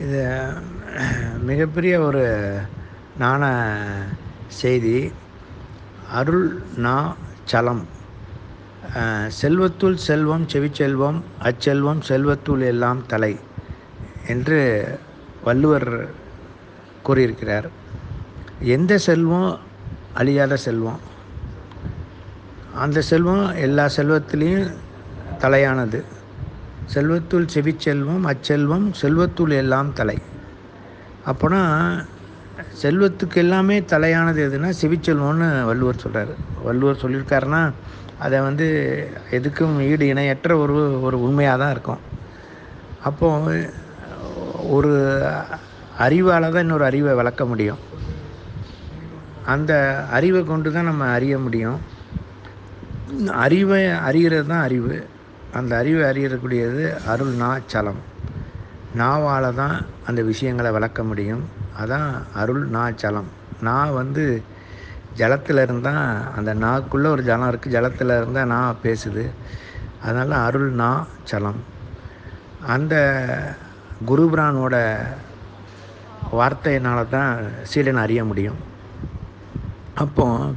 இது மிகப்பெரிய ஒரு நாண செய்தி. அருள் நா சலம். செல்வத்துள் செல்வம் செவிச்செல்வம் அச்செல்வம் செல்வத்துள் எல்லாம் தலை என்று வள்ளுவர் கூறியிருக்கிறார். எந்த செல்வம் அழியாத செல்வம்? அந்த செல்வம் எல்லா செல்வத்திலையும் தலையானது. செல்வத்துள் செவிச்செல்வம் அச்செல்வம் செல்வத்துள் எல்லாம் தலை. அப்போனா செல்வத்துக்கு எல்லாமே தலையானது எதுனா செவிச்செல்வம்னு வள்ளுவர் சொல்கிறார் வள்ளுவர் சொல்லியிருக்காருன்னா அதை வந்து எதுக்கும் ஈடு இணையற்ற ஒரு ஒரு உண்மையாக தான் இருக்கும். அப்போ ஒரு அறிவால் தான் இன்னொரு அறிவை வளர்க்க முடியும். அந்த அறிவை கொண்டு தான் நம்ம அறிய முடியும். அறிவை அறிகிறது தான் அறிவு. அந்த அறிவை அறியக்கூடியது அருள் நா சலம். நாவால் தான் அந்த விஷயங்களை விளக்க முடியும். அதான் அருள் நா சலம். நான் வந்து ஜலத்தில் இருந்தால் அந்த நாக்குள்ளே ஒரு ஜலம் இருக்குது ஜலத்தில் இருந்தால் நான் பேசுது. அதனால் அருள் நா சலம். அந்த குருபிரானோட வார்த்தையினால தான் சீடன் அறிய முடியும். அப்போது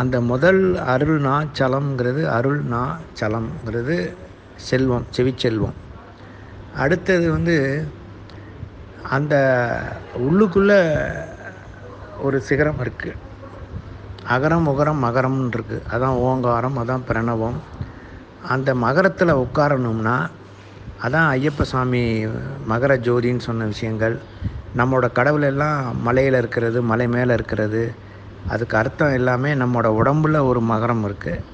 அந்த முதல் அருள்னா சலம்ங்கிறது அருள்னா சலம்ங்கிறது செல்வம் செவிச்செல்வம் அடுத்தது வந்து அந்த உள்ளுக்குள்ளே ஒரு சிகரம் இருக்குது அகரம் உகரம் மகரம்னு இருக்குது அதான் ஓங்காரம் அதான் பிரணவம். அந்த மகரத்தில் உட்காரணும்னா அதான் ஐயப்ப சாமி மகர ஜோதின்னு சொன்ன விஷயங்கள். நம்மளோட கடவுள் எல்லாம் மலையில் இருக்கிறது மலை மேலே இருக்கிறது. அதுக்கு அர்த்தம் எல்லாமே நம்மளோட உடம்புல ஒரு மகரம் இருக்குது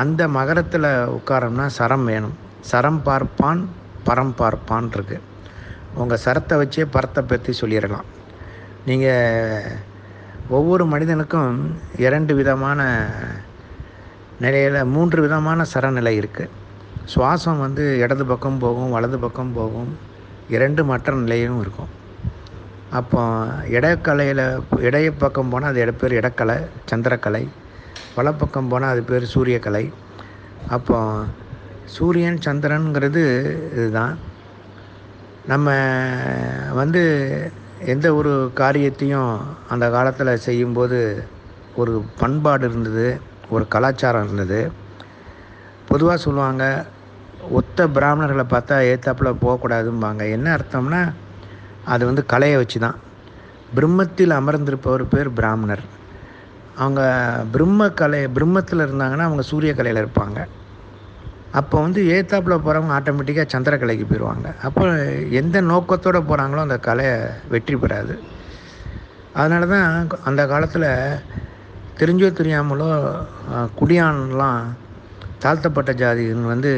அந்த மகரத்தில் உட்காரம்னா சரம் வேணும். சரம் பார்ப்பான் பரம் பார்ப்பான் இருக்கு. உங்கள் சரத்தை வச்சே பரத்தை பற்றி சொல்லிடலாம். நீங்கள் ஒவ்வொரு மனிதனுக்கும் இரண்டு விதமான நிலையில் மூன்று விதமான சரநிலை இருக்குது சுவாசம் வந்து இடது பக்கம் போகும் வலது பக்கம் போகும். இரண்டு மற்ற நிலையும் இருக்கும். அப்போ இடக்கலையில் இடைய பக்கம் போனால் அது பேர் இடக்கலை சந்திரக்கலை. வலப்பக்கம் போனால் அது பேர் சூரியக்கலை. அப்போ சூரியன் சந்திரனுங்கிறது இதுதான். நம்ம வந்து எந்த ஒரு காரியத்தையும் அந்த காலத்தில் செய்யும்போது ஒரு பண்பாடு இருந்தது ஒரு கலாச்சாரம் இருந்தது. பொதுவாக சொல்லுவாங்க ஒத்த பிராமணர்களை பார்த்தா ஏத்தாப்பில் போகக்கூடாதும்பாங்க. என்ன அர்த்தம்னா அது வந்து கலையை வச்சு தான் பிரம்மத்தில் அமர்ந்திருப்பவர் பேர் பிராமணர். அவங்க பிரம்ம கலை பிரம்மத்தில் இருந்தாங்கன்னா அவங்க சூரிய கலையில் இருப்பாங்க. அப்போ வந்து ஏத்தாப்பில் போகிறவங்க ஆட்டோமேட்டிக்காக சந்திரக்கலைக்கு போயிடுவாங்க அப்போ எந்த நோக்கத்தோடு போகிறாங்களோ அந்த கலையை வெற்றி பெறாது. அதனால தான் அந்த காலத்தில் தெரிஞ்சோ தெரியாமலோ அஹ், குடியான்லாம் தாழ்த்தப்பட்ட ஜாதிகள் வந்து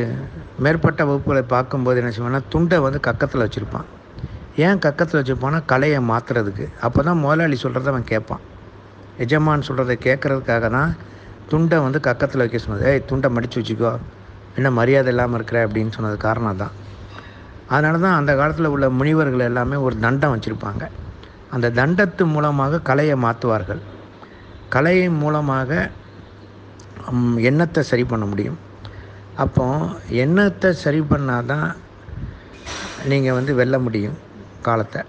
மேற்பட்ட வகுப்புகளை பார்க்கும்போது என்ன செய்வாங்கன்னா துண்டை வந்து கக்கத்தில் வச்சுருப்பான். ஏன் கக்கத்தில் வச்சுருப்பான்னா கலையை மாற்றுறதுக்கு அப்போ தான் முதலாளி சொல்கிறத அவன் கேட்பான். எஜமான் சொல்கிறத கேட்குறதுக்காக தான் துண்டை வந்து கக்கத்தில் வைக்க சொன்னது. ஏய் துண்டை மடித்து வச்சுக்கோ. என்ன மரியாதை இல்லாமல் இருக்கிற? அப்படின்னு சொன்னது காரணம் தான். அதனால தான் அந்த காலத்தில் உள்ள முனிவர்கள் எல்லாமே ஒரு தண்டம் வச்சுருப்பாங்க. அந்த தண்டத்து மூலமாக கலையை மாற்றுவார்கள் கலையின் மூலமாக எண்ணத்தை சரி பண்ண முடியும். அப்போ எண்ணத்தை சரி பண்ணால் தான் நீங்கள் வந்து வெல்ல முடியும். காலத்தை.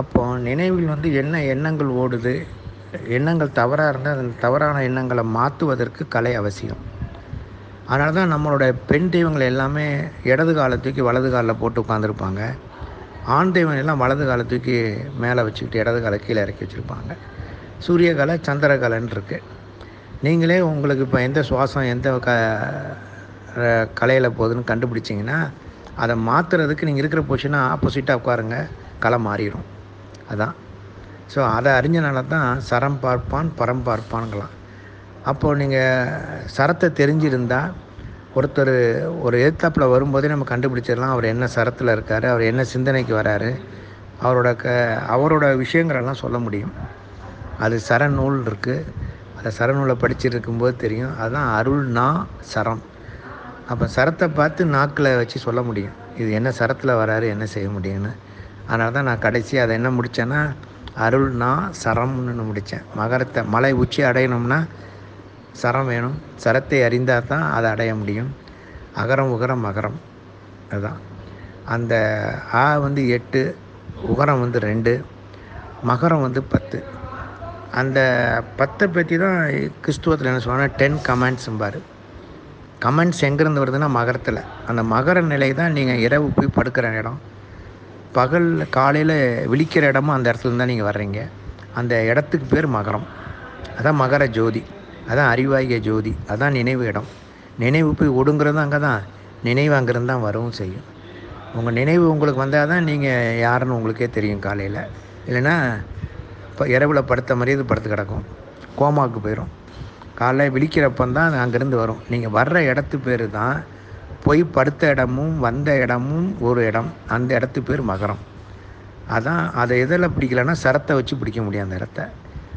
அப்போ நினைவில் வந்து என்ன எண்ணங்கள் ஓடுது? எண்ணங்கள் தவறாக இருந்தால் அந்த தவறான எண்ணங்களை மாற்றுவதற்கு கலை அவசியம். அதனால தான் நம்மளோட பெண் தெய்வங்கள் எல்லாமே இடது காலை தூக்கி வலது காலில் போட்டு உட்காந்துருப்பாங்க ஆண் தெய்வம் எல்லாம் வலது காலை தூக்கி மேலே வச்சுக்கிட்டு இடது காலை கீழே இறக்கி வச்சுருப்பாங்க. சூரிய கலை சந்திர கலைன்னு இருக்குது நீங்களே உங்களுக்கு இப்போ எந்த சுவாசம் எந்த க கலையில் போகுதுன்னு கண்டுபிடிச்சிங்கன்னா அதை மாற்றுறதுக்கு நீங்கள் இருக்கிற பொசிஷனை ஆப்போசிட்டாக உட்காருங்க. கலை மாறிடும். அதான். ஸோ அதை அறிஞ்சனால தான் சரம் பார்ப்பான் பரம் பார்ப்பான்களாம் அப்போது நீங்கள் சரத்தை தெரிஞ்சிருந்தால் ஒருத்தர் ஒரு எழுத்தாப்பில் வரும்போதே நம்ம கண்டுபிடிச்சிடலாம் அவர் என்ன சரத்தில் இருக்கார் அவர் என்ன சிந்தனைக்கு வராரு அவரோட க அவரோட விஷயங்களெல்லாம் சொல்ல முடியும். அது சரநூல் இருக்குது அந்த சரநூலை படிச்சுட்டு இருக்கும்போது தெரியும். அதுதான் அருள்னா சரம். அப்போ சரத்தை பார்த்து நாக்கில் வச்சு சொல்ல முடியும். இது என்ன சரத்தில் வராரு என்ன செய்ய முடியும்னு. அதனால தான் நான் கடைசி அதை என்ன முடித்தேன்னா அருள்னா சரம்னு முடித்தேன் மகரத்தை மலை உச்சி அடையணும்னா சரம் வேணும். சரத்தை அறிந்தால் தான் அதை அடைய முடியும். அகரம் உகரம் மகரம். அதுதான் அந்த ஆ வந்து எட்டு உகரம் வந்து ரெண்டு மகரம் வந்து பத்து. அந்த பத்தை பற்றி தான் கிறிஸ்துவத்தில் என்ன சொல்லுவாங்கன்னா டென் கமெண்ட்ஸும்பார் கமெண்ட்ஸ் எங்கேருந்து வருதுன்னா மகரத்தில். அந்த மகர நிலை தான் நீங்கள் இரவு போய் படுக்கிற இடம். பகல் காலையில் விழிக்கிற இடமும் அந்த இடத்துல தான் நீங்கள் வர்றீங்க. அந்த இடத்துக்கு பேர் மகரம். அதான் மகர ஜோதி. அதான் அறிவாகிய ஜோதி. அதான் நினைவு இடம். நினைவு போய் ஒடுங்கிறது அங்கே தான். நினைவு அங்கேருந்து தான் வரவும் செய்யும். உங்கள் நினைவு உங்களுக்கு வந்தால் தான் நீங்கள் யாருன்னு உங்களுக்கே தெரியும் காலையில். இல்லைன்னா இப்போ இரவில் படுத்த மாதிரியே இது படுத்து கிடக்கும். கோமாவுக்கு போயிடும் காலைல விழிக்கிறப்போ தான் அது அங்கேருந்து வரும். நீங்கள் வர்ற இடத்து பேர் தான் போய் படுத்த இடமும் வந்த இடமும் ஒரு இடம். அந்த இடத்து பேர் மகரம். அதான் அதை எதில் பிடிக்கலன்னா சரத்தை வச்சு பிடிக்க முடியும் அந்த இடத்த.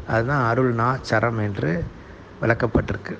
அதுதான் அருள்னா சரம் என்று விளக்கப்பட்டிருக்கு.